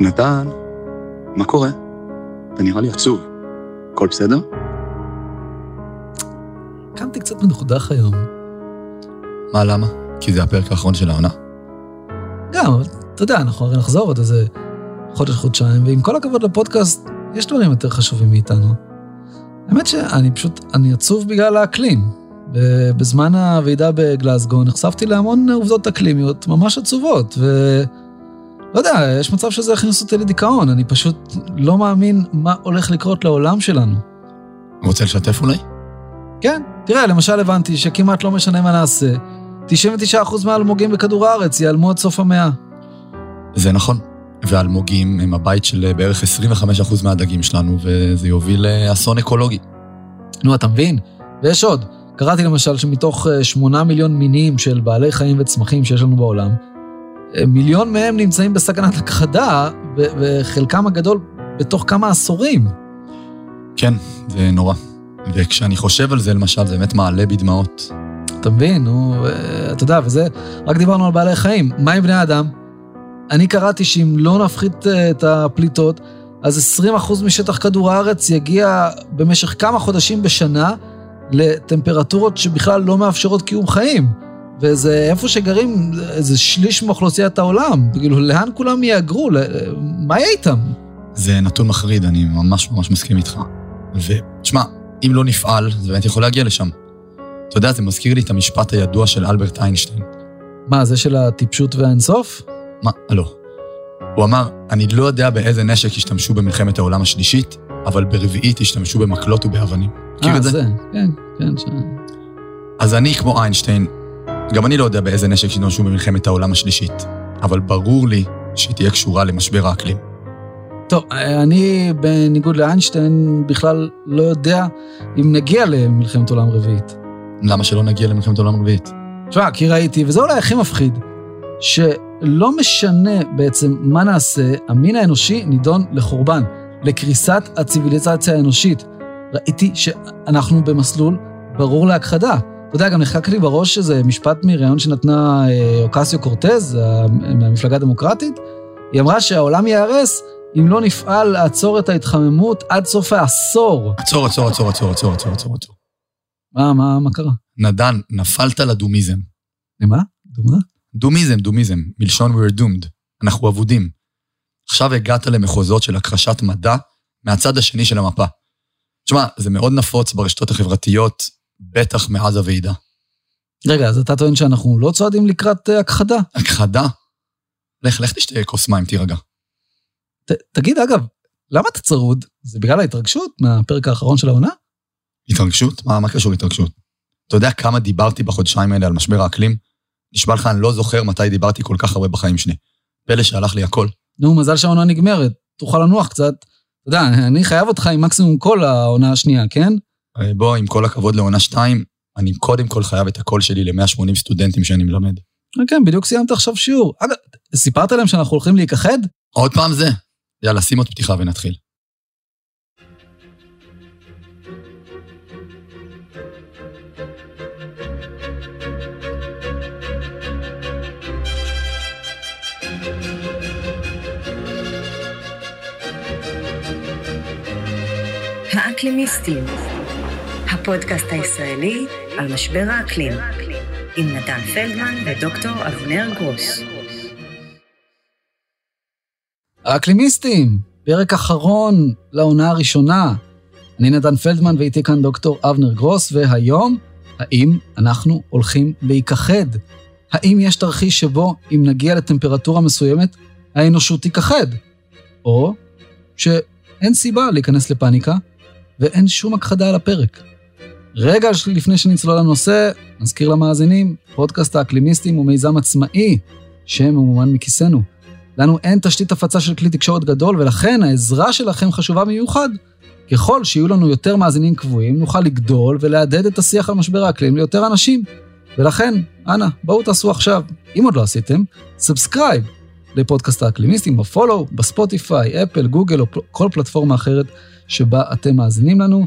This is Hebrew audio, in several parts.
נתן, מה קורה? אתה נראה לי עצוב. הכל בסדר? קמתי קצת מנוחדח היום. מה, למה? כי זה הפרק האחרון של העונה. גם, אבל אתה יודע, אנחנו הרי נחזור עוד איזה חודש-חודשיים, ועם כל הכבוד לפודקאסט, יש דברים יותר חשובים מאיתנו. האמת שאני פשוט, אני עצוב בגלל האקלים. בזמן הוועידה בגלסגו נחשפתי להמון עובדות אקלימיות ממש עצובות, ו... לא יודע, יש מצב שזה יכניס אותי לדיכאון, אני פשוט לא מאמין מה הולך לקרות לעולם שלנו. רוצה לשתף אולי? כן, תראה, למשל הבנתי שכמעט לא משנה מה נעשה, 99% מהאלמוגים בכדור הארץ ייעלמו עד סוף המאה. זה נכון, והאלמוגים הם הבית של בערך 25% מהדגים שלנו, וזה יוביל לאסון אקולוגי. נו, אתה מבין? ויש עוד. קראתי למשל שמתוך 8 מיליון מינים של בעלי חיים וצמחים שיש לנו בעולם, מיליון מהם נמצאים בסכנת הכחדה, וחלקם הגדול בתוך כמה עשורים. כן, זה נורא. וכשאני חושב על זה, למשל, זה באמת מעלה בדמעות. אתה מבין, נו, אתה יודע, וזה, רק דיברנו על בעלי חיים. מה עם בני אדם? אני קראתי שאם לא נפחית את הפליטות, אז 20% משטח כדור הארץ יגיע במשך כמה חודשים בשנה לטמפרטורות שבכלל לא מאפשרות קיום חיים. וזה איפה שגרים, איזה שליש מאוכלוסיית העולם. כאילו, לאן כולם יהגרו? מה יהיה איתם? זה נתון מחריד, אני ממש ממש מסכים איתך. ותשמע, אם לא נפעל, זה באמת יכול להגיע לשם. אתה יודע, זה מזכיר לי את המשפט הידוע של אלברט איינשטיין. מה, זה של הטיפשות והאינסוף? מה, לא. הוא אמר, אני לא יודע באיזה נשק השתמשו במלחמת העולם השלישית, אבל ברביעית השתמשו במקלות ובאבנים. מכיר את זה? זה, כן, כן. ש... אז אני, כמו איינשטיין, גם אני לא יודע באיזה נשק השתמשו במלחמת העולם השלישית, אבל ברור לי שהיא תהיה קשורה למשבר האקלים. טוב, אני, בניגוד לאיינשטיין, בכלל לא יודע אם נגיע למלחמת עולם רביעית. למה שלא נגיע למלחמת עולם רביעית? תשמע, כי ראיתי, וזה אולי הכי מפחיד, שלא משנה בעצם מה נעשה, המין האנושי נידון לחורבן, לקריסת הציוויליזציה האנושית. ראיתי שאנחנו במסלול ברור להכחדה. אתה יודע, גם נחקק לי בראש איזה משפט מראיון שנתנה אוקסיו קורטז, מהמפלגה הדמוקרטית. היא אמרה שהעולם ייהרס אם לא נפעל לעצור את ההתחממות עד סוף העשור. עצור, עצור, עצור, עצור, עצור, עצור, עצור, עצור. מה, מה, מה קרה? נדן, נפלת לדומיזם. למה? דומה? דומיזם, דומיזם, מלשון we're doomed. אנחנו אבודים. עכשיו הגעת למחוזות של הכחשת מדע מהצד השני של המפה. תשמע, זה מאוד נפוץ ברשתות החברתיות, בטח מאז הוועידה. רגע, אז אתה טוען שאנחנו לא צועדים לקראת הכחדה? הכחדה? לך, לך תשתה כוס מים, תירגע. ת, תגיד, אגב, למה אתה צרוד? זה בגלל ההתרגשות מהפרק האחרון של העונה? התרגשות? מה, מה קשור התרגשות? אתה יודע כמה דיברתי בחודשיים האלה על משבר האקלים? נשבע לך, אני לא זוכר מתי דיברתי כל כך הרבה בחיים שלי. פלא שהלך לי הכל. נו, מזל שהעונה נגמרת. תוכל לנוח קצת. אתה יודע, אני חייב אותך עם מקסימום קול העונה השנייה, כן? בוא, עם כל הכבוד לעונה שתיים, אני קודם כל חייב את הקול שלי ל-180 סטודנטים שאני מלמד. כן, בדיוק סיימת עכשיו שיעור. אגב, סיפרת להם שאנחנו הולכים להיכחד? עוד פעם זה. יאללה, שים עוד פתיחה ונתחיל. האקלימיסטים, הפודקאסט הישראלי על משבר האקלים, עם נתן פלדמן ודוקטור אבנר גרוס. האקלימיסטים, פרק אחרון לעונה הראשונה. אני נתן פלדמן ואיתי כאן דוקטור אבנר גרוס, והיום, האם אנחנו הולכים להיכחד? האם יש תרחיש שבו אם נגיע לטמפרטורה מסוימת, האנושות תיכחד? או שאין סיבה להיכנס לפאניקה, ואין שום הכחדה על הפרק. רגע לפני שנצלול לנושא, נזכיר למאזינים, פודקאסט האקלימיסטים הוא מיזם עצמאי שממומן מכיסנו. לנו אין תשתית הפצה של כלי תקשורת גדול, ולכן העזרה שלכם חשובה במיוחד. ככל שיהיו לנו יותר מאזינים קבועים, נוכל לגדול ולהדהד את השיח על משבר האקלים ליותר אנשים. ולכן, אנא, בואו תעשו עכשיו, אם עוד לא עשיתם, subscribe לפודקאסט האקלימיסטים ב follow, בספוטיפיי, אפל, גוגל או כל פלטפורמה אחרת שבה אתם מאזינים לנו.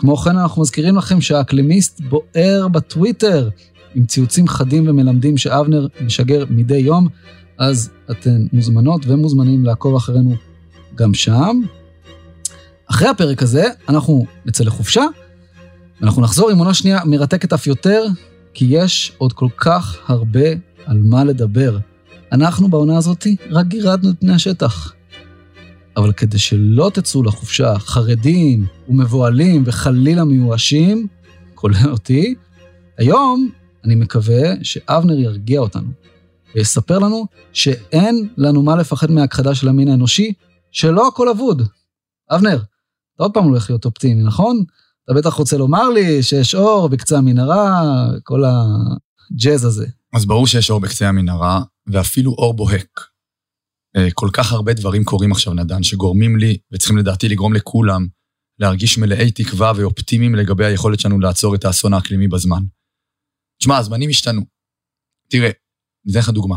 כמו כן, אנחנו מזכירים לכם שהאקלימיסט בוער בטוויטר, עם ציוצים חדים ומלמדים שאבנר משגר מדי יום. אז אתן מוזמנות ומוזמנים לעקוב אחרינו גם שם. אחרי הפרק הזה, אנחנו נצא לחופשה, ואנחנו נחזור עם עונה שנייה מרתקת אף יותר, כי יש עוד כל כך הרבה על מה לדבר. אנחנו בעונה הזאת רק גירדנו את פני השטח. אבל כדי שלא תצאו לחופשה חרדים ומבוהלים וחלילה מיואשים, כולל אותי, היום אני מקווה שאבנר ירגיע אותנו ויספר לנו שאין לנו מה לפחד מהכחדה של המין האנושי, שלא הכל אבוד. אבנר, אתה עוד פעם הולך להיות אופטימי, נכון? אתה בטח רוצה לומר לי שיש אור בקצה המנהרה, כל הג'אז הזה. אז ברור שיש אור בקצה המנהרה, ואפילו אור בוהק. אה, כל כך הרבה דברים קורים עכשיו, נדן, שגורמים לי, וצריכים לדעתי לגרום לכולם, להרגיש מלאי תקווה ואופטימיים לגבי היכולת שלנו לעצור את האסון האקלימי בזמן. תשמע, הזמנים השתנו. תראה, אני אתן לך דוגמה.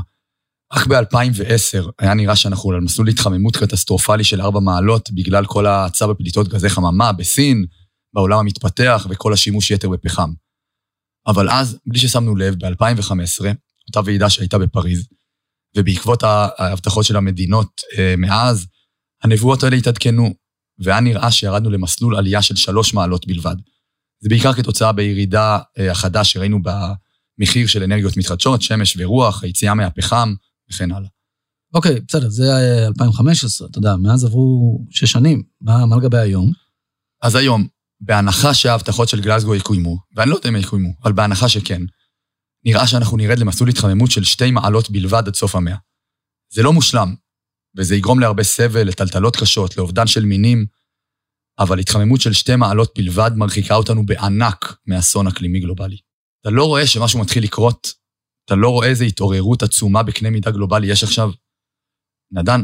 רק ב-2010 היה נראה שאנחנו על מסלול התחממות קטסטרופלי של ארבע מעלות בגלל כל ההאצה בפליטות גזי חממה בסין, בעולם המתפתח וכל השימוש יתר בפחם. אבל אז, בלי ששמנו לב, ב-2015, אותה ועידה שהייתה בפריז, ובעקבות ההבטחות של המדינות אה, מאז, הנבואות האלה התעדכנו, והיה נראה שירדנו למסלול עלייה של שלוש מעלות בלבד. זה בעיקר כתוצאה בירידה אה, החדה שראינו במחיר של אנרגיות מתחדשות, שמש ורוח, היציאה מהפחם וכן הלאה. אוקיי, בסדר, זה 2015, אתה יודע, מאז עברו שש שנים. מה, מה לגבי היום? אז היום, בהנחה שההבטחות של גלסגו יקוימו, ואני לא יודע אם יקוימו, אבל בהנחה שכן, נראה שאנחנו נרד למסלול התחממות של שתי מעלות בלבד עד סוף המאה. זה לא מושלם, וזה יגרום להרבה סבל, לטלטלות קשות, לאובדן של מינים, אבל התחממות של שתי מעלות בלבד מרחיקה אותנו בענק מאסון אקלימי גלובלי. אתה לא רואה שמשהו מתחיל לקרות, אתה לא רואה איזו התעוררות עצומה בקנה מידה גלובלי יש עכשיו. נדן,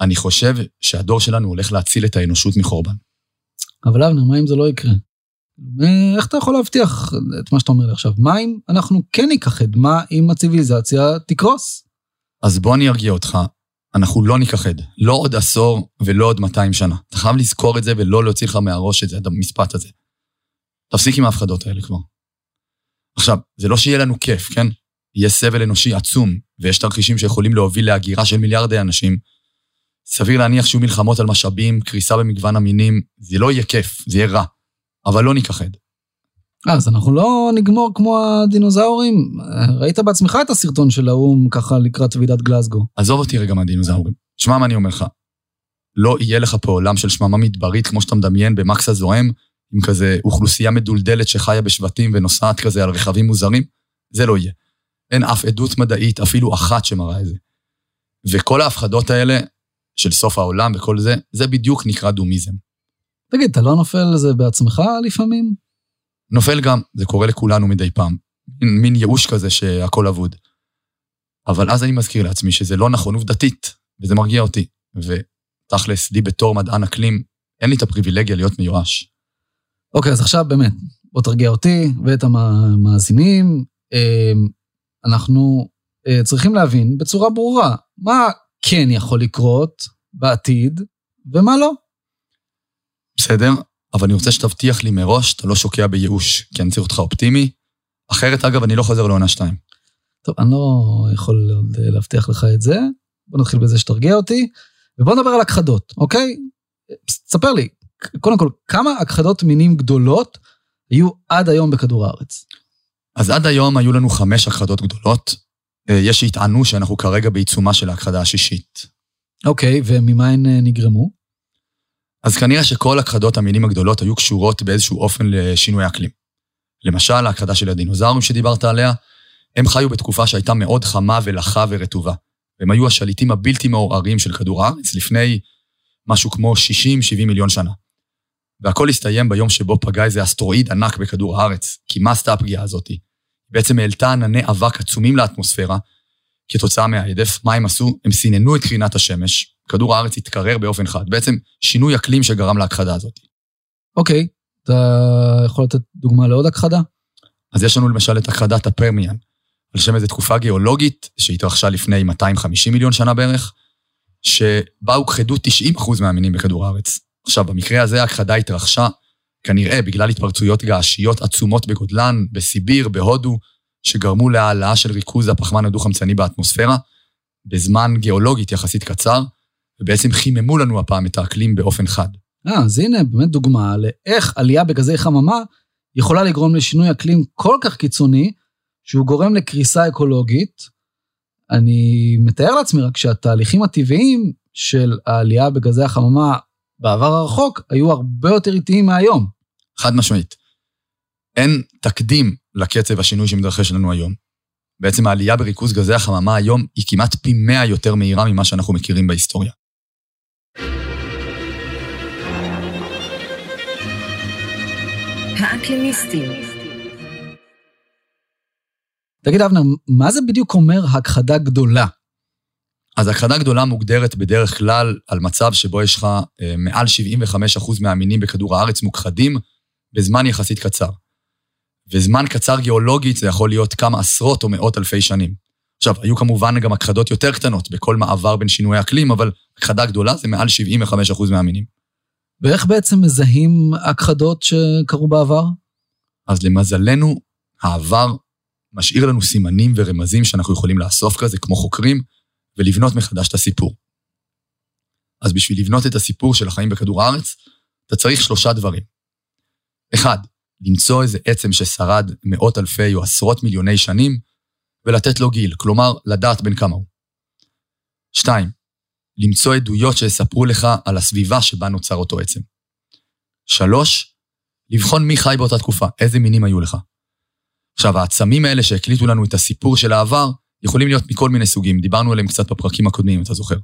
אני חושב שהדור שלנו הולך להציל את האנושות מחורבן. אבל אבנר, מה אם זה לא יקרה? איך אתה יכול להבטיח את מה שאתה אומר לי עכשיו? מה אם אנחנו כן ניכחד? מה אם הציוויליזציה תקרוס? אז בוא אני ארגיע אותך, אנחנו לא ניכחד. לא עוד עשור ולא עוד 200 שנה. אתה חייב לזכור את זה ולא להוציא לך מהראש את את המשפט הזה. תפסיק עם ההפחדות האלה כבר. עכשיו, זה לא שיהיה לנו כיף, כן? יהיה סבל אנושי עצום, ויש תרחישים שיכולים להוביל להגירה של מיליארדי אנשים. סביר להניח שיהיו מלחמות על משאבים, קריסה במגוון המינים, זה לא יהיה כיף, זה יהיה רע. אבל לא ניכחד. אז אנחנו לא נגמור כמו הדינוזאורים? ראית בעצמך את הסרטון של האו"ם ככה לקראת ועידת גלסגו. עזוב אותי רגע מהדינוזאורים. תשמע מה אני אומר לך. לא יהיה לך פה עולם של שממה מדברית כמו שאתה מדמיין במקס הזוהם, עם כזה אוכלוסייה מדולדלת שחיה בשבטים ונוסעת כזה על רכבים מוזרים. זה לא יהיה. אין אף עדות מדעית, אפילו אחת שמראה את זה. וכל ההפחדות האלה של סוף העולם וכל זה, זה בדיוק נקרא דומיזם. תגיד, אתה לא נופל לזה בעצמך לפעמים? נופל גם, זה קורה לכולנו מדי פעם. מין, מין ייאוש כזה שהכל אבוד. אבל אז אני מזכיר לעצמי שזה לא נכון עובדתית, וזה מרגיע אותי. ותכלס, לי בתור מדען אקלים, אין לי את הפריבילגיה להיות מיואש. אוקיי, אז עכשיו באמת, בוא תרגיע אותי ואת המאזינים. אמ, אנחנו אה, צריכים להבין בצורה ברורה מה כן יכול לקרות בעתיד ומה לא. בסדר, אבל אני רוצה שתבטיח לי מראש שאתה לא שוקע בייאוש, כי אני צריך אותך אופטימי. אחרת, אגב, אני לא חוזר לעונה שתיים. טוב, אני לא יכול עוד להבטיח לך את זה. בוא נתחיל בזה שתרגיע אותי, ובוא נדבר על הכחדות, אוקיי? ספר לי, קודם כל, כמה הכחדות מינים גדולות היו עד היום בכדור הארץ? אז עד היום היו לנו חמש הכחדות גדולות. אה, יש שיטענו שאנחנו כרגע בעיצומה של ההכחדה השישית. אוקיי, וממה הן אה, נגרמו? אז כנראה שכל הכחדות המינים הגדולות היו קשורות באיזשהו אופן לשינוי אקלים. למשל, ההכחדה של הדינוזאורים שדיברת עליה, הם חיו בתקופה שהייתה מאוד חמה ולחה ורטובה. הם היו השליטים הבלתי מעורערים של כדור הארץ לפני משהו כמו 60-70 מיליון שנה. והכל הסתיים ביום שבו פגע איזה אסטרואיד ענק בכדור הארץ. כי מה עשתה הפגיעה הזאת? היא בעצם העלתה ענני אבק עצומים לאטמוספירה, כתוצאה מההדף. מה הם עשו? הם סיננו את קרינת השמש, כדור הארץ התקרר באופן חד. בעצם שינוי אקלים שגרם להכחדה הזאת. אוקיי, אתה יכול לתת דוגמה לעוד הכחדה? אז יש לנו למשל את הכחדת הפרמיאן, על שם איזו תקופה גיאולוגית שהתרחשה לפני 250 מיליון שנה בערך, שבה הוכחדו 90% מהמינים בכדור הארץ. עכשיו, במקרה הזה ההכחדה התרחשה כנראה בגלל התפרצויות געשיות עצומות בגודלן, בסיביר, בהודו, שגרמו להעלאה של ריכוז הפחמן הדו-חמצני באטמוספירה, בזמן גיאולוגית יחסית קצר, ובעצם חיממו לנו הפעם את האקלים באופן חד. אה, אז הנה באמת דוגמה לאיך עלייה בגזי חממה יכולה לגרום לשינוי אקלים כל כך קיצוני, שהוא גורם לקריסה אקולוגית. אני מתאר לעצמי רק שהתהליכים הטבעיים של העלייה בגזי החממה בעבר הרחוק היו הרבה יותר איטיים מהיום. חד משמעית. אין תקדים לקצב השינוי שמתרחש לנו היום. בעצם העלייה בריכוז גזי החממה היום היא כמעט פי מאה יותר מהירה ממה שאנחנו מכירים בהיסטוריה. האקלימיסטים, תגיד, אבנר, מה זה בדיוק אומר הכחדה גדולה? אז הכחדה גדולה מוגדרת בדרך כלל על מצב שבו יש לך אה, מעל 75% מהמינים בכדור הארץ מוכחדים בזמן יחסית קצר. וזמן קצר גיאולוגית זה יכול להיות כמה עשרות או מאות אלפי שנים. עכשיו, היו כמובן גם הכחדות יותר קטנות בכל מעבר בין שינוי אקלים, אבל הכחדה גדולה זה מעל 75% מהמינים. ואיך בעצם מזהים הכחדות שקרו בעבר? אז למזלנו, העבר משאיר לנו סימנים ורמזים שאנחנו יכולים לאסוף כזה, כמו חוקרים, ולבנות מחדש את הסיפור. אז בשביל לבנות את הסיפור של החיים בכדור הארץ, אתה צריך שלושה דברים. אחד, למצוא איזה עצם ששרד מאות אלפי או עשרות מיליוני שנים, ולתת לו גיל, כלומר, לדעת בין כמה הוא. שתיים, למצוא עדויות שיספרו לך על הסביבה שבה נוצר אותו עצם. שלוש, לבחון מי חי באותה תקופה, איזה מינים היו לך. עכשיו, העצמים האלה שהקליטו לנו את הסיפור של העבר, יכולים להיות מכל מיני סוגים, דיברנו עליהם קצת בפרקים הקודמים, אתה זוכר.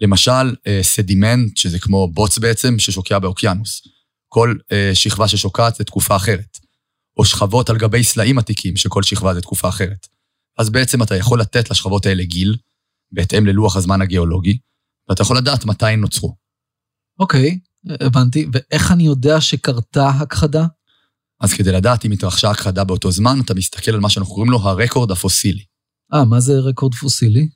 למשל, אה, סדימנט, שזה כמו בוץ בעצם, ששוקע באוקיינוס. כל אה, שכבה ששוקעת זה תקופה אחרת. או שכבות על גבי סלעים עתיקים, שכל שכבה זה תקופה אחרת. אז בעצם אתה יכול לתת לשכבות האלה גיל, בהתאם ללוח הזמן הגיאולוגי, ואתה יכול לדעת מתי הן נוצרו. אוקיי, הבנתי. ואיך אני יודע שקרתה הכחדה? אז כדי לדעת אם התרחשה הכחדה באותו זמן, אתה מסתכל על מה שאנחנו קוראים לו הרקורד הפוסילי. אה, מה זה רקורד פוסילי?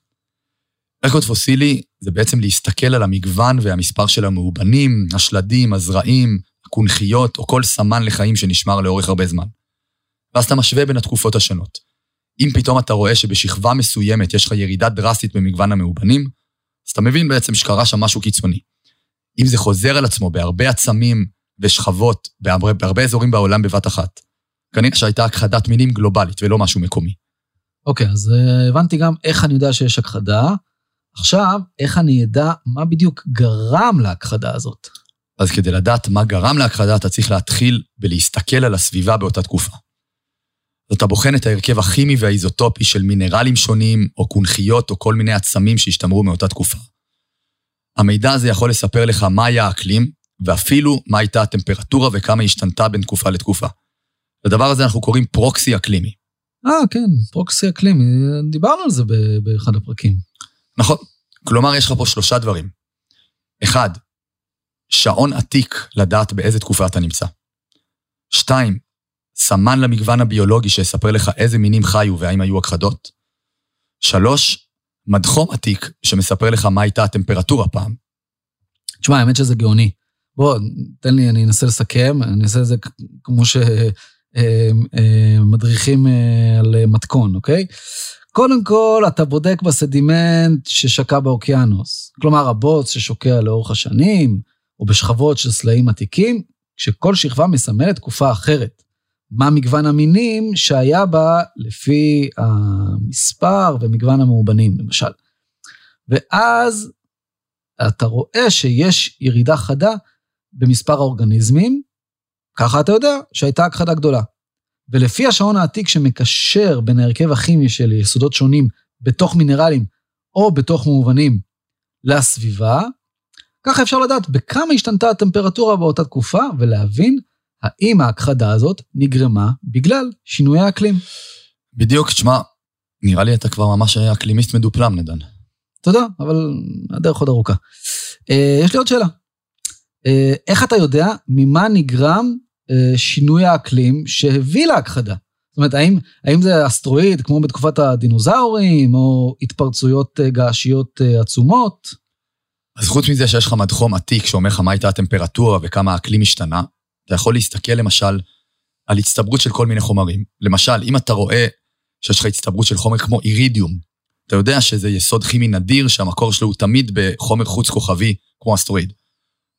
רקורד פוסילי זה בעצם להסתכל על המגוון והמספר של המאובנים, השלדים, הזרעים, הקונכיות, או כל סמן לחיים שנשמר לאורך הרבה זמן. ואז אתה משווה בין התקופות השונות. אם פתאום אתה רואה שבשכבה מסוימת יש לך ירידה דרסטית במגוון המאובנים, אז אתה מבין בעצם שקרה שם משהו קיצוני. אם זה חוזר על עצמו בהרבה עצמים ושכבות, בהרבה, בהרבה אזורים בעולם בבת אחת, כנראה שהייתה הכחדת מינים גלובלית ולא משהו מקומי. אוקיי, אז אה, הבנתי גם איך אני יודע שיש הכחדה. עכשיו, איך אני אדע מה בדיוק גרם להכחדה הזאת? אז כדי לדעת מה גרם להכחדה, אתה צריך להתחיל ולהסתכל על הסביבה באותה תקופה. אז אתה בוחן את ההרכב הכימי והאיזוטופי של מינרלים שונים, או קונכיות, או כל מיני עצמים שהשתמרו מאותה תקופה. המידע הזה יכול לספר לך מה היה האקלים, ואפילו מה הייתה הטמפרטורה וכמה השתנתה בין תקופה לתקופה. לדבר הזה אנחנו קוראים proxy אקלימי. אה, כן, proxy אקלים, דיברנו על זה באחד הפרקים. נכון. כלומר, יש לך פה שלושה דברים. אחד, שעון עתיק לדעת באיזה תקופה אתה נמצא. שתיים, סמן למגוון הביולוגי שיספר לך איזה מינים חיו והאם היו הכחדות. שלוש, מדחום עתיק שמספר לך מה הייתה הטמפרטורה פעם. תשמע, האמת שזה גאוני. בוא, תן לי, אני אנסה לסכם, אני אעשה את זה כמו שמדריכים אה, על אה, מתכון, אוקיי? קודם כל, אתה בודק בסדימנט ששקע באוקיינוס. כלומר, הבוץ ששוקע לאורך השנים, או בשכבות של סלעים עתיקים, כשכל שכבה מסמלת תקופה אחרת. מה מגוון המינים שהיה בה לפי המספר ומגוון המאובנים, למשל. ואז אתה רואה שיש ירידה חדה במספר האורגניזמים, ככה אתה יודע שהייתה הכחדה גדולה. ולפי השעון העתיק שמקשר בין ההרכב הכימי של יסודות שונים בתוך מינרלים או בתוך מאובנים לסביבה, ככה אפשר לדעת בכמה השתנתה הטמפרטורה באותה תקופה ולהבין האם ההכחדה הזאת נגרמה בגלל שינויי האקלים. בדיוק, תשמע, נראה לי אתה כבר ממש אקלימיסט מדופלם, נדן. תודה, אבל הדרך עוד ארוכה. אה, יש לי עוד שאלה. אה, איך אתה יודע ממה נגרם אה, שינוי האקלים שהביא להכחדה? זאת אומרת, האם, האם זה אסטרואיד כמו בתקופת הדינוזאורים, או התפרצויות אה, געשיות אה, עצומות? אז חוץ מזה שיש לך מדחום עתיק שאומר לך מה הייתה הטמפרטורה וכמה האקלים השתנה, אתה יכול להסתכל למשל על הצטברות של כל מיני חומרים. למשל, אם אתה רואה שיש לך הצטברות של חומר כמו אירידיום, אתה יודע שזה יסוד כימי נדיר שהמקור שלו הוא תמיד בחומר חוץ כוכבי, כמו אסטרואיד.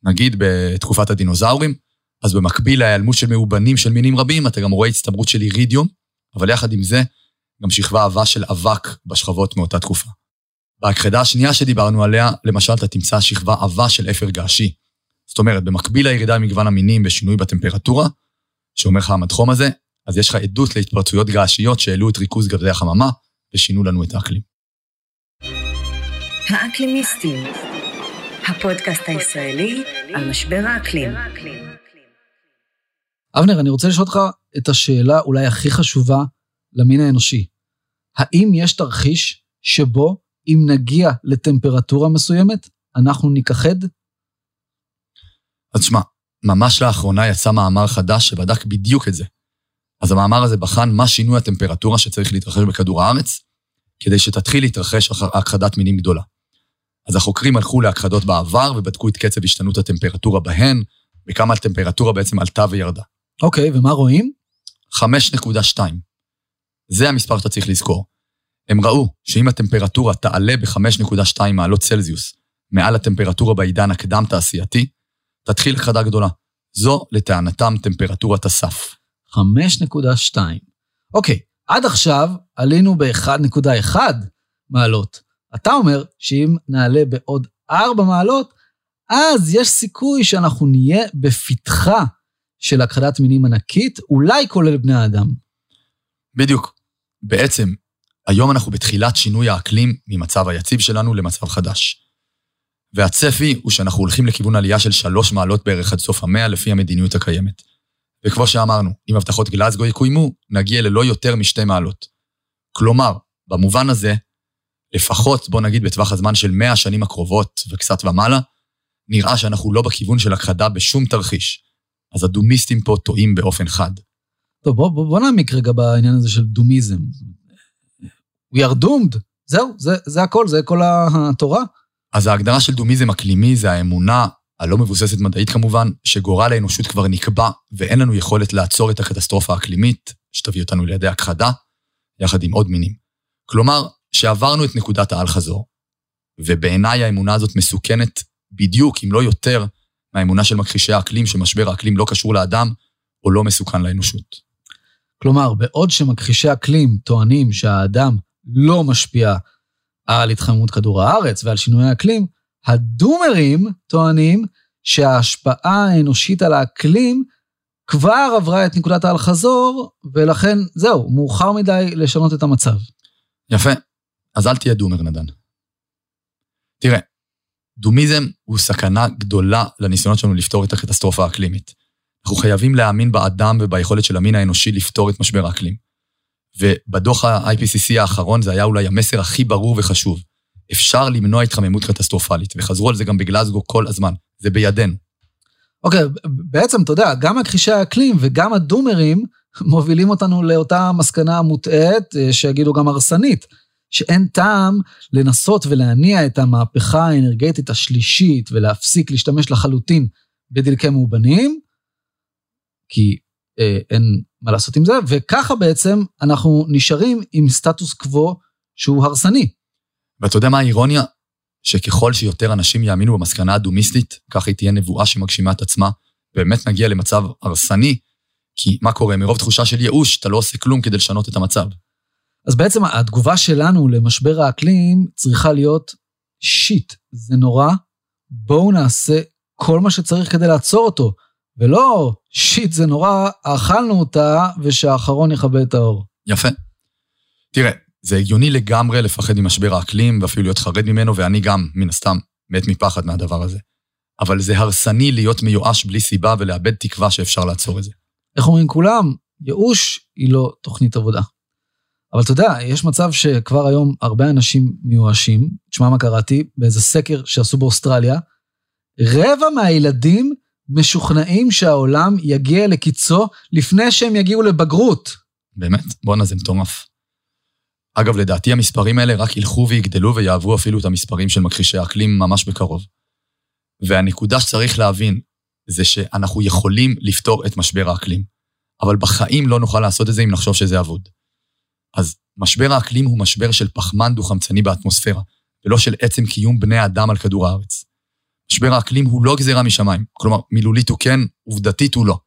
נגיד בתקופת הדינוזאורים, אז במקביל להיעלמות של מאובנים של מינים רבים, אתה גם רואה הצטברות של אירידיום, אבל יחד עם זה, גם שכבה עבה של אבק בשכבות מאותה תקופה. בהכחדה השנייה שדיברנו עליה, למשל, אתה תמצא שכבה עבה של אפר געשי. זאת אומרת, במקביל לירידה במגוון המינים ושינוי בטמפרטורה, שאומר לך המדחום הזה, אז יש לך עדות להתפרצויות געשיות שהעלו את ריכוז גזי החממה ושינו לנו את האקלים. האקלימיסטים, הפודקאסט הישראלי על משבר האקלים. אבנר, אני רוצה לשאול אותך את השאלה אולי הכי חשובה למין האנושי. האם יש תרחיש שבו אם נגיע לטמפרטורה מסוימת, אנחנו ניכחד? אז שמע, ממש לאחרונה יצא מאמר חדש שבדק בדיוק את זה. אז המאמר הזה בחן מה שינוי הטמפרטורה שצריך להתרחש בכדור הארץ, כדי שתתחיל להתרחש הכחדת מינים גדולה. אז החוקרים הלכו להכחדות בעבר ובדקו את קצב השתנות הטמפרטורה בהן, וכמה הטמפרטורה בעצם עלתה וירדה. אוקיי, ומה רואים? 5.2. זה המספר שאתה צריך לזכור. הם ראו שאם הטמפרטורה תעלה ב-5.2 מעלות צלזיוס מעל הטמפרטורה בעידן הקדם-תעשייתי, תתחיל הכחדה גדולה. זו, לטענתם, טמפרטורת הסף. 5.2. אוקיי, עד עכשיו עלינו ב-1.1 מעלות. אתה אומר שאם נעלה בעוד 4 מעלות, אז יש סיכוי שאנחנו נהיה בפתחה של הכחדת מינים ענקית, אולי כולל בני האדם. בדיוק. בעצם, היום אנחנו בתחילת שינוי האקלים ממצב היציב שלנו למצב חדש. והצפי הוא שאנחנו הולכים לכיוון עלייה של שלוש מעלות בערך עד סוף המאה לפי המדיניות הקיימת. וכמו שאמרנו, אם הבטחות גלסגו יקוימו, נגיע ללא יותר משתי מעלות. כלומר, במובן הזה, לפחות, בוא נגיד, בטווח הזמן של 100 השנים הקרובות וקצת ומעלה, נראה שאנחנו לא בכיוון של הכחדה בשום תרחיש. אז הדומיסטים פה טועים באופן חד. טוב, בוא, בוא, בוא נעמיק רגע בעניין הזה של דומיזם. We are doomed, זהו, זה, זה הכל, זה כל התורה. אז ההגדרה של דומיזם אקלימי זה האמונה, הלא מבוססת מדעית כמובן, שגורל האנושות כבר נקבע, ואין לנו יכולת לעצור את הקטסטרופה האקלימית, שתביא אותנו לידי הכחדה, יחד עם עוד מינים. כלומר, שעברנו את נקודת האל-חזור, ובעיניי האמונה הזאת מסוכנת בדיוק, אם לא יותר, מהאמונה של מכחישי האקלים, שמשבר האקלים לא קשור לאדם, או לא מסוכן לאנושות. כלומר, בעוד שמכחישי אקלים טוענים שהאדם לא משפיע על התחממות כדור הארץ ועל שינוי האקלים, הדומרים טוענים שההשפעה האנושית על האקלים כבר עברה את נקודת האל-חזור, ולכן זהו, מאוחר מדי לשנות את המצב. יפה, אז אל תהיה דומר, נדן. תראה, דומיזם הוא סכנה גדולה לניסיונות שלנו לפתור את הקטסטרופה האקלימית. אנחנו חייבים להאמין באדם וביכולת של המין האנושי לפתור את משבר האקלים. ובדוח ה-IPCC האחרון זה היה אולי המסר הכי ברור וחשוב. אפשר למנוע התחממות קטסטרופלית, וחזרו על זה גם בגלזגו כל הזמן. זה בידינו. אוקיי, okay, בעצם, אתה יודע, גם מכחישי האקלים וגם הדומרים מובילים אותנו לאותה מסקנה מוטעית, אה, שיגידו גם הרסנית, שאין טעם לנסות ולהניע את המהפכה האנרגטית השלישית ולהפסיק להשתמש לחלוטין בדלקי מאובנים, כי אה, אין מה לעשות עם זה, וככה בעצם אנחנו נשארים עם סטטוס קוו שהוא הרסני. ואתה יודע מה האירוניה? שככל שיותר אנשים יאמינו במסקנה הדומיסטית, ככה היא תהיה נבואה שמגשימה את עצמה, באמת נגיע למצב הרסני, כי מה קורה? מרוב תחושה של ייאוש, אתה לא עושה כלום כדי לשנות את המצב. אז בעצם התגובה שלנו למשבר האקלים צריכה להיות, שיט, זה נורא, בואו נעשה כל מה שצריך כדי לעצור אותו. ולא, שיט, זה נורא, אכלנו אותה, ושהאחרון יכבה את האור. יפה. תראה, זה הגיוני לגמרי לפחד ממשבר האקלים, ואפילו להיות חרד ממנו, ואני גם, מן הסתם, מת מפחד מהדבר הזה. אבל זה הרסני להיות מיואש בלי סיבה ולאבד תקווה שאפשר לעצור את זה. איך אומרים כולם? ייאוש היא לא תוכנית עבודה. אבל אתה יודע, יש מצב שכבר היום הרבה אנשים מיואשים, תשמע מה קראתי, באיזה סקר שעשו באוסטרליה, רבע מהילדים משוכנעים שהעולם יגיע לקיצו לפני שהם יגיעו לבגרות. באמת? בואנה, זה מטורף. אגב, לדעתי המספרים האלה רק ילכו ויגדלו ויעברו אפילו את המספרים של מכחישי האקלים ממש בקרוב. והנקודה שצריך להבין זה שאנחנו יכולים לפתור את משבר האקלים, אבל בחיים לא נוכל לעשות את זה אם נחשוב שזה אבוד. אז משבר האקלים הוא משבר של פחמן דו-חמצני באטמוספירה, ולא של עצם קיום בני האדם על כדור הארץ. משבר האקלים הוא לא גזירה משמיים, כלומר, מילולית הוא כן, עובדתית הוא לא.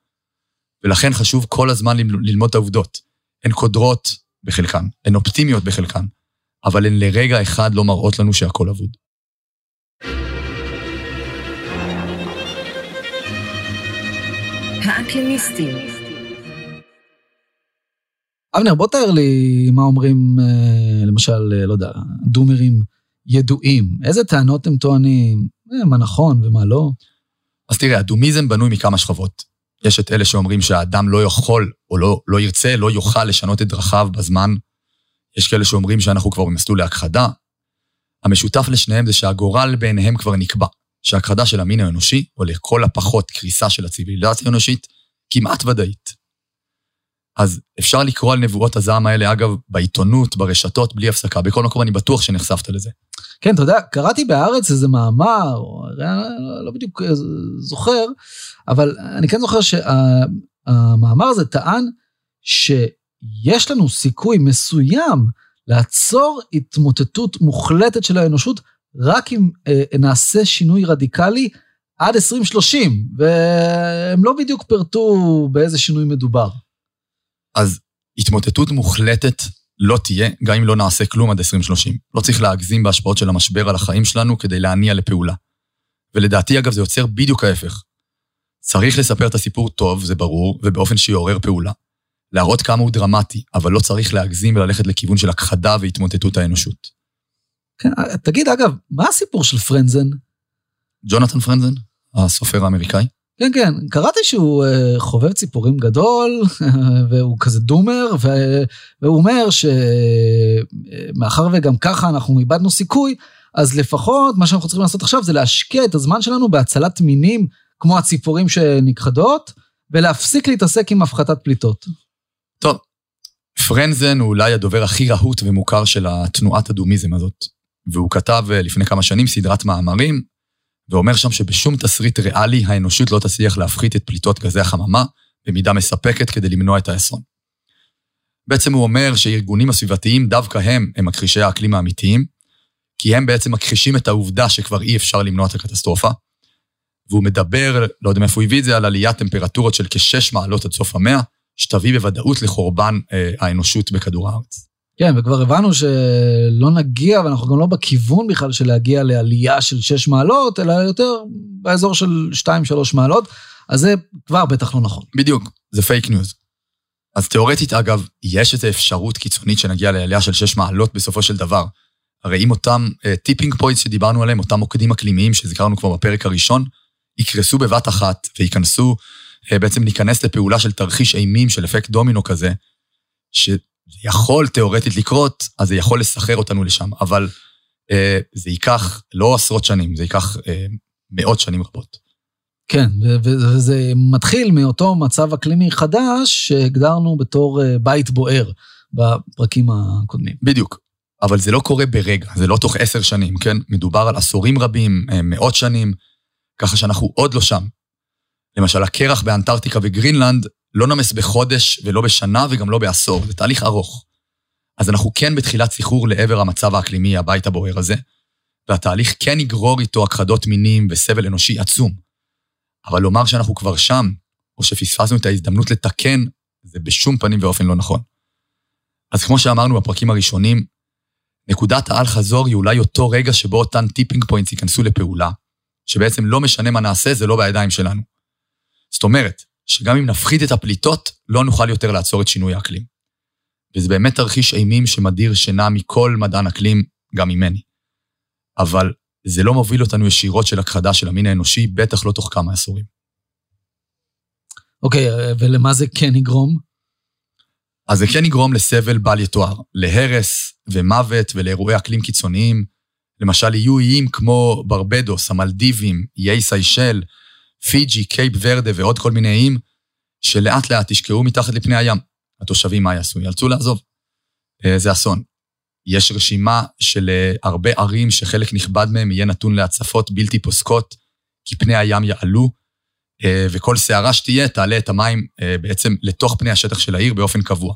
ולכן חשוב כל הזמן ללמוד את העובדות. הן קודרות בחלקן, הן אופטימיות בחלקן, אבל הן לרגע אחד לא מראות לנו שהכל אבוד. האקלימיסטים אבנר, בוא תאר לי מה אומרים, אה, למשל, אה, לא יודע, דומרים ידועים. איזה טענות הם טוענים, מה נכון ומה לא? אז תראה, הדומיזם בנוי מכמה שכבות. יש את אלה שאומרים שהאדם לא יכול, או לא, לא ירצה, לא יוכל לשנות את דרכיו בזמן. יש כאלה שאומרים שאנחנו כבר במסלול להכחדה. המשותף לשניהם זה שהגורל בעיניהם כבר נקבע, שהכחדה של המין האנושי, או לכל הפחות קריסה של הציוויליזציה האנושית, כמעט ודאית. אז אפשר לקרוא על נבואות הזעם האלה, אגב, בעיתונות, ברשתות, בלי הפסקה. בכל מקום אני בטוח שנחשפת לזה. כן, אתה יודע, קראתי בהארץ איזה מאמר, או, לא בדיוק זוכר, אבל אני כן זוכר שהמאמר הזה טען שיש לנו סיכוי מסוים לעצור התמוטטות מוחלטת של האנושות, רק אם אה, נעשה שינוי רדיקלי עד 2030, והם לא בדיוק פירטו באיזה שינוי מדובר. אז התמוטטות מוחלטת לא תהיה, גם אם לא נעשה כלום עד 2030. לא צריך להגזים בהשפעות של המשבר על החיים שלנו כדי להניע לפעולה. ולדעתי, אגב, זה יוצר בדיוק ההפך. צריך לספר את הסיפור טוב, זה ברור, ובאופן שיעורר פעולה. להראות כמה הוא דרמטי, אבל לא צריך להגזים וללכת לכיוון של הכחדה והתמוטטות האנושות. כן, תגיד, אגב, מה הסיפור של פרנזן? ג'ונתן פרנזן, הסופר האמריקאי. כן, כן, קראתי שהוא uh, חובב ציפורים גדול, והוא כזה דומר, והוא אומר שמאחר וגם ככה אנחנו איבדנו סיכוי, אז לפחות מה שאנחנו צריכים לעשות עכשיו זה להשקיע את הזמן שלנו בהצלת מינים כמו הציפורים שנכחדות, ולהפסיק להתעסק עם הפחתת פליטות. טוב, פרנזן הוא אולי הדובר הכי רהוט ומוכר של התנועת הדומיזם הזאת, והוא כתב אה, לפני כמה שנים סדרת מאמרים ואומר שם שבשום תסריט ריאלי האנושות לא תצליח להפחית את פליטות גזי החממה במידה מספקת כדי למנוע את האסון. בעצם הוא אומר שהארגונים הסביבתיים, דווקא הם, הם מכחישי האקלים האמיתיים, כי הם בעצם מכחישים את העובדה שכבר אי אפשר למנוע את הקטסטרופה. והוא מדבר, לא יודע מאיפה הוא הביא את זה, על עליית טמפרטורות של כשש מעלות עד סוף המאה, שתביא בוודאות לחורבן אה, האנושות בכדור הארץ. כן, וכבר הבנו שלא נגיע, ואנחנו גם לא בכיוון בכלל של להגיע לעלייה של 6 מעלות, אלא יותר באזור של 2-3 מעלות, אז זה כבר בטח לא נכון. בדיוק, זה fake news. אז תיאורטית, אגב, יש איזו אפשרות קיצונית שנגיע לעלייה של 6 מעלות בסופו של דבר. הרי אם אותם tipping uh, points שדיברנו עליהם, אותם מוקדים אקלימיים שהזכרנו כבר בפרק הראשון, יקרסו בבת אחת וייכנסו, אה, בעצם ניכנס לפעולה של תרחיש אימים של אפקט דומינו כזה, ש... זה יכול תיאורטית לקרות, אז זה יכול לסחרר אותנו לשם, אבל אה, זה ייקח לא עשרות שנים, זה ייקח אה, מאות שנים רבות. כן, וזה מתחיל מאותו מצב אקלימי חדש שהגדרנו בתור אה, בית בוער בפרקים הקודמים. בדיוק, אבל זה לא קורה ברגע, זה לא תוך עשר שנים, כן? מדובר על עשורים רבים, אה, מאות שנים, ככה שאנחנו עוד לא שם. למשל, הקרח באנטארקטיקה וגרינלנד לא נמס בחודש ולא בשנה וגם לא בעשור, זה תהליך ארוך. אז אנחנו כן בתחילת סחרור לעבר המצב האקלימי, הבית הבוער הזה, והתהליך כן יגרור איתו הכחדות מינים וסבל אנושי עצום. אבל לומר שאנחנו כבר שם, או שפספסנו את ההזדמנות לתקן, זה בשום פנים ואופן לא נכון. אז כמו שאמרנו בפרקים הראשונים, נקודת האל-חזור היא אולי אותו רגע שבו אותן tipping points ייכנסו לפעולה, שבעצם לא משנה מה נעשה, זה לא בידיים שלנו. זאת אומרת, שגם אם נפחית את הפליטות, לא נוכל יותר לעצור את שינוי האקלים. וזה באמת תרחיש אימים שמדיר שינה מכל מדען אקלים, גם ממני. אבל זה לא מוביל אותנו ישירות של הכחדה של המין האנושי, בטח לא תוך כמה עשורים. אוקיי, okay, ולמה זה כן יגרום? אז זה כן יגרום לסבל בל יתואר, להרס ומוות ולאירועי אקלים קיצוניים. למשל, יהיו איים כמו ברבדוס, המלדיבים, איי סיישל, פיג'י, קייפ ורדה ועוד כל מיני איים, שלאט לאט ישקעו מתחת לפני הים. התושבים מה יעשו? יאלצו לעזוב. אה, זה אסון. יש רשימה של אה, הרבה ערים שחלק נכבד מהם יהיה נתון להצפות בלתי פוסקות, כי פני הים יעלו, אה, וכל סערה שתהיה תעלה את המים בעצם לתוך פני השטח של העיר באופן קבוע.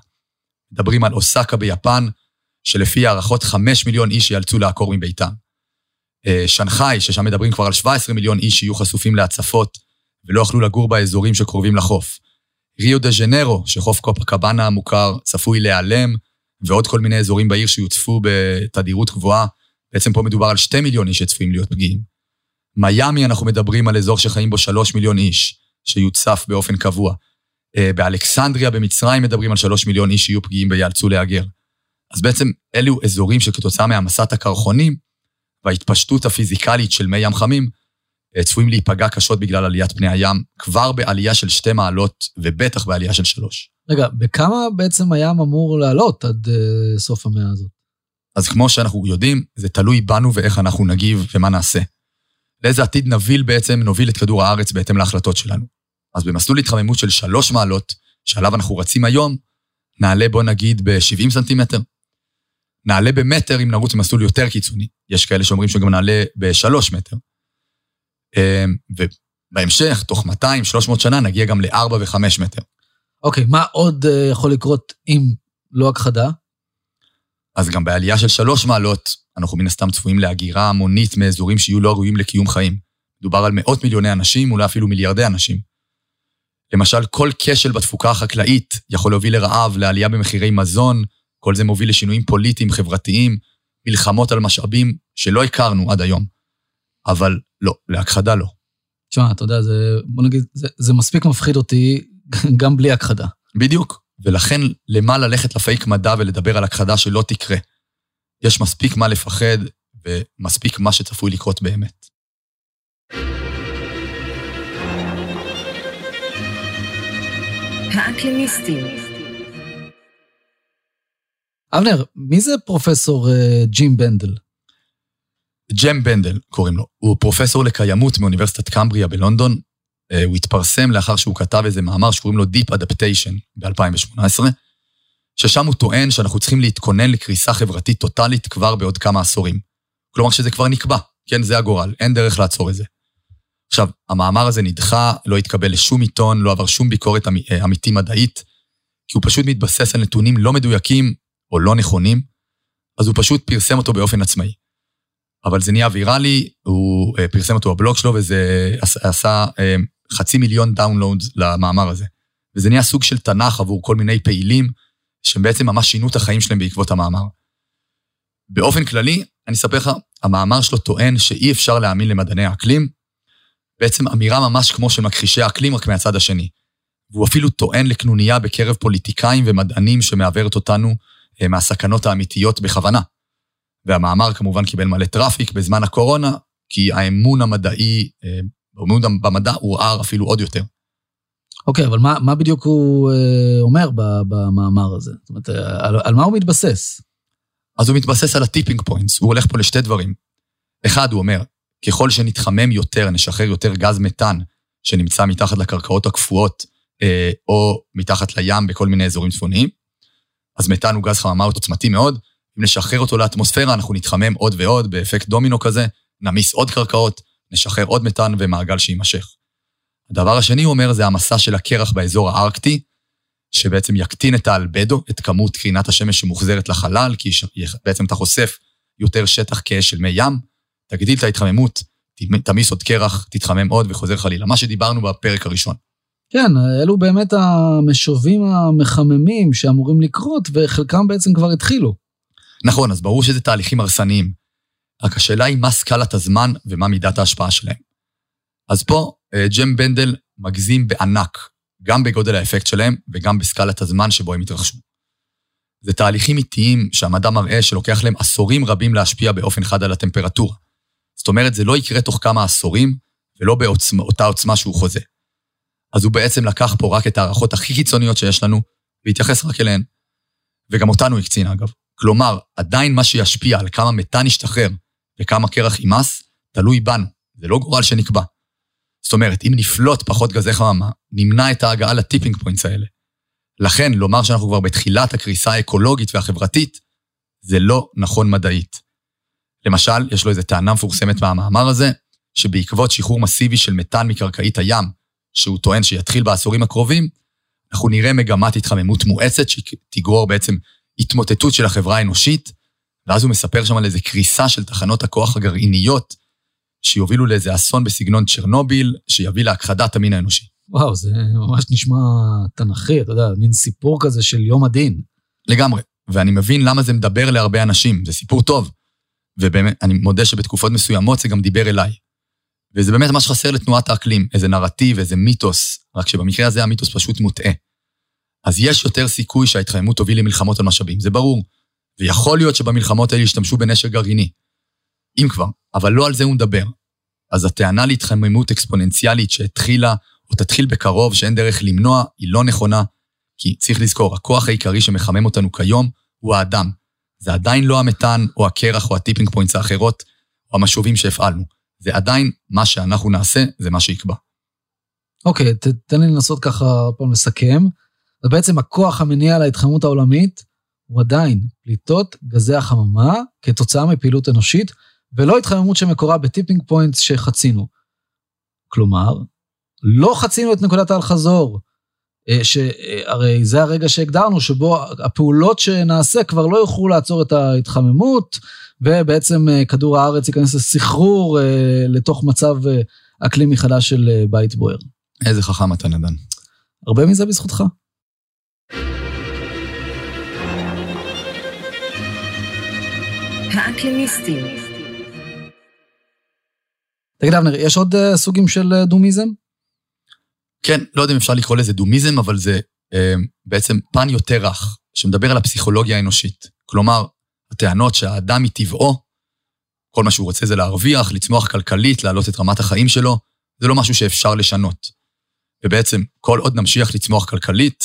מדברים על אוסקה ביפן, שלפי הערכות 5 מיליון איש ייאלצו לעקור מביתם. אה, שנגחאי, ששם מדברים כבר על 17 מיליון איש שיהיו חשופים להצפות ולא יוכלו לגור באזורים שקרובים לחוף. ריו דה ז'נרו, שחוף קופה קבאנה המוכר, צפוי להיעלם, ועוד כל מיני אזורים בעיר שיוצפו בתדירות גבוהה. בעצם פה מדובר על 2 מיליון איש שצפויים להיות פגיעים. מיאמי, אנחנו מדברים על אזור שחיים בו 3 מיליון איש, שיוצף באופן קבוע. אה, באלכסנדריה במצרים מדברים על 3 מיליון איש שיהיו פגיעים ויאלצו להגר. אז בעצם אלו אזורים שכתוצאה מהעמסת הקרחונים וההתפשטות הפיזיקלית של מי ים חמים, אה, צפויים להיפגע קשות בגלל עליית פני הים, כבר בעלייה של שתי מעלות, ובטח בעלייה של שלוש. רגע, בכמה בעצם הים אמור לעלות עד uh, סוף המאה הזאת? אז כמו שאנחנו יודעים, זה תלוי בנו ואיך אנחנו נגיב ומה נעשה. לאיזה עתיד נביל בעצם, נוביל את כדור הארץ בהתאם להחלטות שלנו. אז במסלול התחממות של שלוש מעלות, שעליו אנחנו רצים היום, נעלה בוא נגיד ב-70 סנטימטר. נעלה במטר אם נרוץ במסלול יותר קיצוני. יש כאלה שאומרים שגם נעלה בשלוש מטר. אמ, ובהמשך, תוך 200-300 שנה, נגיע גם ל-4 ו-5 מטר. אוקיי, מה עוד אה, יכול לקרות אם לא הכחדה? אז גם בעלייה של שלוש מעלות, אנחנו מן הסתם צפויים להגירה המונית מאזורים שיהיו לא ראויים לקיום חיים. מדובר על מאות מיליוני אנשים, אולי אפילו מיליארדי אנשים. למשל, כל כשל בתפוקה החקלאית יכול להוביל לרעב, לעלייה במחירי מזון, כל זה מוביל לשינויים פוליטיים, חברתיים, מלחמות על משאבים שלא הכרנו עד היום. אבל לא, להכחדה לא. תשמע, אתה יודע, זה, בוא נגיד, זה, זה מספיק מפחיד אותי גם בלי הכחדה. בדיוק, ולכן למה ללכת לפייק מדע ולדבר על הכחדה שלא תקרה? יש מספיק מה לפחד ומספיק מה שצפוי לקרות באמת. האקלימיסטים אבנר, מי זה פרופסור אה, ג'ים בנדל? ג'ם בנדל קוראים לו. הוא פרופסור לקיימות מאוניברסיטת קמבריה בלונדון. Uh, הוא התפרסם לאחר שהוא כתב איזה מאמר שקוראים לו Deep Adaptation ב-2018, ששם הוא טוען שאנחנו צריכים להתכונן לקריסה חברתית טוטאלית כבר בעוד כמה עשורים. כלומר שזה כבר נקבע, כן, זה הגורל, אין דרך לעצור את זה. עכשיו, המאמר הזה נדחה, לא התקבל לשום עיתון, לא עבר שום ביקורת אמ, אה, אמיתי מדעית, כי הוא פשוט מתבסס על נתונים לא מדויקים או לא נכונים, אז הוא פשוט פרסם אותו באופן עצמאי. אבל זה נהיה ויראלי, הוא אה, פרסם אותו בבלוג שלו, וזה עשה אה, חצי מיליון download למאמר הזה. וזה נהיה סוג של תנ"ך עבור כל מיני פעילים, שהם בעצם ממש שינו את החיים שלהם בעקבות המאמר. באופן כללי, אני אספר לך, המאמר שלו טוען שאי אפשר להאמין למדעני האקלים, בעצם אמירה ממש כמו של מכחישי האקלים, רק מהצד השני. והוא אפילו טוען לקנוניה בקרב פוליטיקאים ומדענים שמעוורת אותנו מהסכנות האמיתיות בכוונה. והמאמר כמובן קיבל מלא traffic בזמן הקורונה, כי האמון המדעי, אה, האמון במדע הורע אפילו עוד יותר. אוקיי, אוקיי, אבל מה, מה בדיוק הוא אה, אומר במאמר הזה? זאת אומרת, על, על מה הוא מתבסס? אז הוא מתבסס על ה tipping points, הוא הולך פה לשתי דברים. אחד, הוא אומר, ככל שנתחמם יותר, נשחרר יותר גז מתאן שנמצא מתחת לקרקעות הקפואות, אה, או מתחת לים בכל מיני אזורים צפוניים, אז מתאן הוא גז חממה עוצמתי מאוד, אם נשחרר אותו לאטמוספירה, אנחנו נתחמם עוד ועוד באפקט דומינו כזה, נמיס עוד קרקעות, נשחרר עוד מתאן ומעגל שיימשך. הדבר השני, הוא אומר, זה המסע של הקרח באזור הארקטי, שבעצם יקטין את האלבדו, את כמות קרינת השמש שמוחזרת לחלל, כי בעצם אתה חושף יותר שטח כאש של מי ים, תגדיל את ההתחממות, תמיס עוד קרח, תתחמם עוד וחוזר חלילה. מה שדיברנו בפרק הראשון. כן, אלו באמת המשובים המחממים שאמורים לקרות, וחלקם בעצם כבר התחילו. נכון, אז ברור שזה תהליכים הרסניים. רק השאלה היא מה סקלת הזמן ומה מידת ההשפעה שלהם. אז פה אה, ג'ם בנדל מגזים בענק, גם בגודל האפקט שלהם וגם בסקלת הזמן שבו הם התרחשו. זה תהליכים איטיים שהמדע מראה שלוקח להם עשורים רבים להשפיע באופן חד על הטמפרטורה. זאת אומרת, זה לא יקרה תוך כמה עשורים, ולא באותה עוצמה שהוא חוזה. אז הוא בעצם לקח פה רק את ההערכות הכי קיצוניות שיש לנו, והתייחס רק אליהן. וגם אותן הקצין, אגב. כלומר, עדיין מה שישפיע על כמה מתאן ישתחרר וכמה קרח יימס, תלוי בנו, זה לא גורל שנקבע. זאת אומרת, אם נפלוט פחות גזי חממה, נמנע את ההגעה ל tipping points האלה. לכן, לומר שאנחנו כבר בתחילת הקריסה האקולוגית והחברתית, זה לא נכון מדעית. למשל, יש לו איזו טענה מפורסמת מהמאמר הזה, שבעקבות שחרור מסיבי של מתאן מקרקעית הים, שהוא טוען שיתחיל בעשורים הקרובים, אנחנו נראה מגמת התחממות מואצת שתגרור בעצם התמוטטות של החברה האנושית, ואז הוא מספר שם על איזה קריסה של תחנות הכוח הגרעיניות, שיובילו לאיזה אסון בסגנון צ'רנוביל, שיביא להכחדת המין האנושי. וואו, זה ממש נשמע תנכי, אתה יודע, מין סיפור כזה של יום הדין. לגמרי. ואני מבין למה זה מדבר להרבה אנשים, זה סיפור טוב. ובאמת, אני מודה שבתקופות מסוימות זה גם דיבר אליי. וזה באמת מה שחסר לתנועת האקלים, איזה נרטיב, איזה מיתוס, רק שבמקרה הזה המיתוס פשוט מוטעה. אז יש יותר סיכוי שההתחממות תוביל למלחמות על משאבים, זה ברור. ויכול להיות שבמלחמות האלה ישתמשו בנשק גרעיני. אם כבר, אבל לא על זה הוא מדבר. אז הטענה להתחממות אקספוננציאלית שהתחילה או תתחיל בקרוב, שאין דרך למנוע, היא לא נכונה. כי צריך לזכור, הכוח העיקרי שמחמם אותנו כיום הוא האדם. זה עדיין לא המתאן או הקרח או ה tipping points האחרות, או המשובים שהפעלנו. זה עדיין מה שאנחנו נעשה, זה מה שיקבע. אוקיי, אוקיי, תן לי לנסות ככה פעם לסכם. ובעצם הכוח המניע להתחממות העולמית הוא עדיין פליטות גזי החממה כתוצאה מפעילות אנושית, ולא התחממות שמקורה ב tipping points שחצינו. כלומר, לא חצינו את נקודת האל-חזור, שהרי זה הרגע שהגדרנו שבו הפעולות שנעשה כבר לא יוכלו לעצור את ההתחממות, ובעצם אה, כדור הארץ ייכנס לסחרור אה, לתוך מצב אקלימי חדש של בית בוער. איזה חכם אתה נדן. הרבה מזה בזכותך. האקלימיסטים. תגיד, אבנר, יש עוד סוגים של דומיזם? כן, לא יודע אם אפשר לקרוא לזה דומיזם, אבל זה אה, בעצם פן יותר רך, שמדבר על הפסיכולוגיה האנושית. כלומר, הטענות שהאדם מטבעו, כל מה שהוא רוצה זה להרוויח, לצמוח כלכלית, להעלות את רמת החיים שלו, זה לא משהו שאפשר לשנות. ובעצם, כל עוד נמשיך לצמוח כלכלית,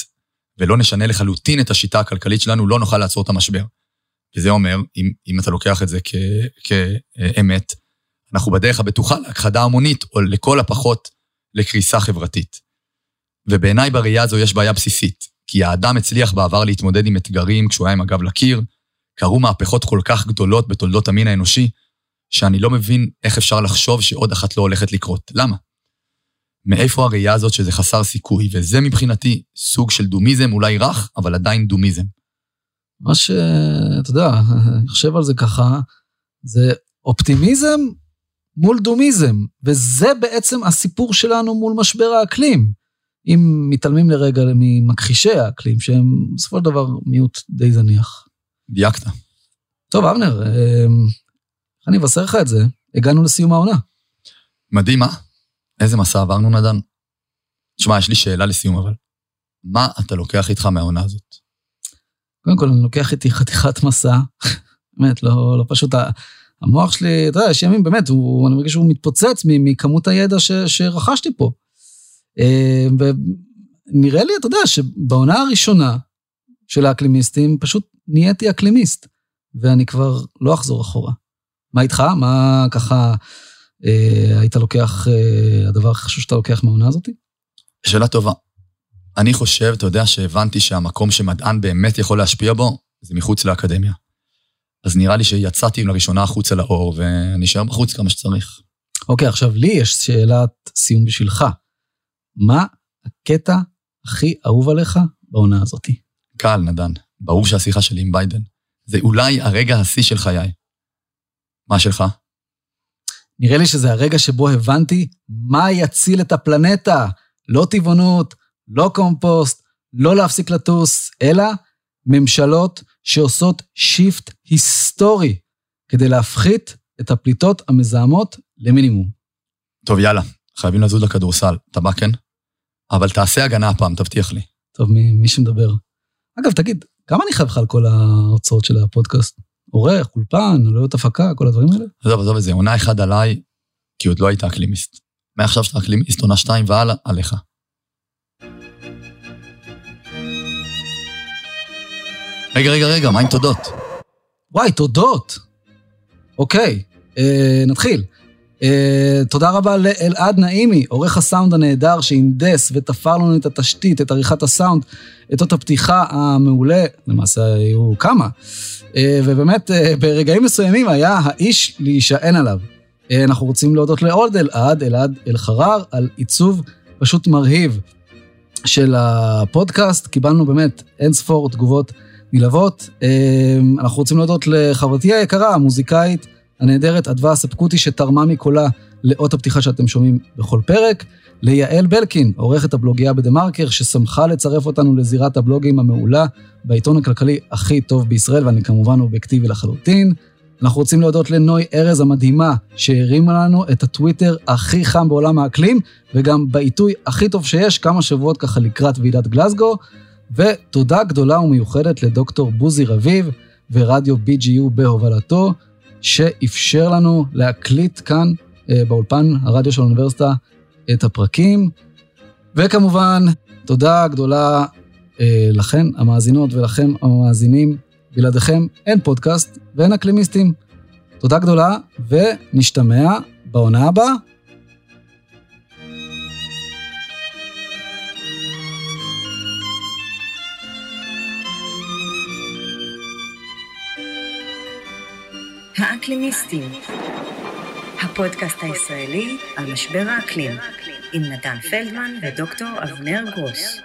ולא נשנה לחלוטין את השיטה הכלכלית שלנו, לא נוכל לעצור את המשבר. וזה אומר, אם, אם אתה לוקח את זה כאמת, אנחנו בדרך הבטוחה להכחדה המונית, או לכל הפחות לקריסה חברתית. ובעיניי בראייה הזו יש בעיה בסיסית, כי האדם הצליח בעבר להתמודד עם אתגרים כשהוא היה עם הגב לקיר, קרו מהפכות כל כך גדולות בתולדות המין האנושי, שאני לא מבין איך אפשר לחשוב שעוד אחת לא הולכת לקרות. למה? מאיפה הראייה הזאת שזה חסר סיכוי, וזה מבחינתי סוג של דומיזם, אולי רך, אבל עדיין דומיזם. מה ש... אתה יודע, אני חושב על זה ככה, זה אופטימיזם מול דומיזם, וזה בעצם הסיפור שלנו מול משבר האקלים. אם מתעלמים לרגע ממכחישי האקלים, שהם בסופו של דבר מיעוט די זניח. דייקת. טוב, אבנר, אמ, אני אבשר לך את זה? הגענו לסיום העונה. מדהים, אה? איזה מסע עברנו, נדן? תשמע, יש לי שאלה לסיום, אבל. מה אתה לוקח איתך מהעונה הזאת? קודם כל, אני לוקח איתי חתיכת מסע. באמת, לא, לא פשוט... המוח שלי, אתה יודע, יש ימים, באמת, הוא, אני מרגיש שהוא מתפוצץ מכמות הידע ש, שרכשתי פה. אה, ונראה לי, אתה יודע, שבעונה הראשונה של האקלימיסטים, פשוט נהייתי אקלימיסט, ואני כבר לא אחזור אחורה. מה איתך? מה ככה אה, היית לוקח, אה, הדבר הכי חשוב שאתה לוקח מהעונה הזאת? שאלה טובה. אני חושב, אתה יודע, שהבנתי שהמקום שמדען באמת יכול להשפיע בו, זה מחוץ לאקדמיה. אז נראה לי שיצאתי לראשונה החוצה לאור, ואני אשאר בחוץ כמה שצריך. אוקיי, עכשיו לי יש שאלת סיום בשבילך. מה הקטע הכי אהוב עליך בעונה הזאת? קל, נדן. ברור שהשיחה שלי עם ביידן. זה אולי הרגע השיא של חיי. מה שלך? נראה לי שזה הרגע שבו הבנתי מה יציל את הפלנטה. לא טבעונות, לא קומפוסט, לא להפסיק לטוס, אלא ממשלות שעושות shift היסטורי כדי להפחית את הפליטות המזהמות למינימום. טוב, יאללה, חייבים לזוז לכדורסל. אתה בא, כן? אבל תעשה הגנה הפעם, תבטיח לי. טוב, מי, מי שמדבר. אגב, תגיד, כמה אני חייב לך על כל ההוצאות של הפודקאסט? עורך, אולפן, עלויות הפקה, כל הדברים האלה? עזוב, עזוב את זה, עונה אחד עליי, כי עוד לא היית אקלימיסט. מעכשיו שאתה אקלימיסט, עונה שתיים והלאה, עליך. רגע, רגע, רגע, מה עם תודות? וואי, תודות. אוקיי, אה, נתחיל. אה, תודה רבה לאלעד נעימי, עורך הסאונד הנהדר שהנדס ותפר לנו את התשתית, את עריכת הסאונד, את אות הפתיחה המעולה, למעשה היו כמה. Uh, ובאמת, uh, ברגעים מסוימים היה האיש להישען עליו. Uh, אנחנו רוצים להודות לעוד אלעד, אלעד אלחרר, על עיצוב פשוט מרהיב של הפודקאסט. קיבלנו באמת אין ספור תגובות נלהבות. אה, אנחנו רוצים להודות לחברתי היקרה, המוזיקאית הנהדרת, אדווה ספקוטי, שתרמה מקולה לאות הפתיחה שאתם שומעים בכל פרק. ליעל בלקין, עורכת הבלוגיה בדה-מרקר, ששמחה לצרף אותנו לזירת הבלוגים המעולה בעיתון הכלכלי הכי טוב בישראל, ואני כמובן אובייקטיבי לחלוטין. אנחנו רוצים להודות לנוי ארז המדהימה, שהרימה לנו את הטוויטר הכי חם בעולם האקלים, וגם בעיתוי הכי טוב שיש, כמה שבועות ככה לקראת ועידת גלסגו. ותודה גדולה ומיוחדת לדוקטור בוזי רביב ורדיו BGU בהובלתו, שאפשר לנו להקליט כאן אה, באולפן הרדיו של האוניברסיטה את הפרקים. וכמובן, תודה גדולה אה, לכן, המאזינות, ולכם, המאזינים. בלעדיכם אין פודקאסט ואין אקלימיסטים. תודה גדולה, ונשתמע בעונה הבאה. האקלימיסטים, הפודקאסט הישראלי על משבר האקלים, עם נתן פלדמן ודוקטור אבנר גרוס.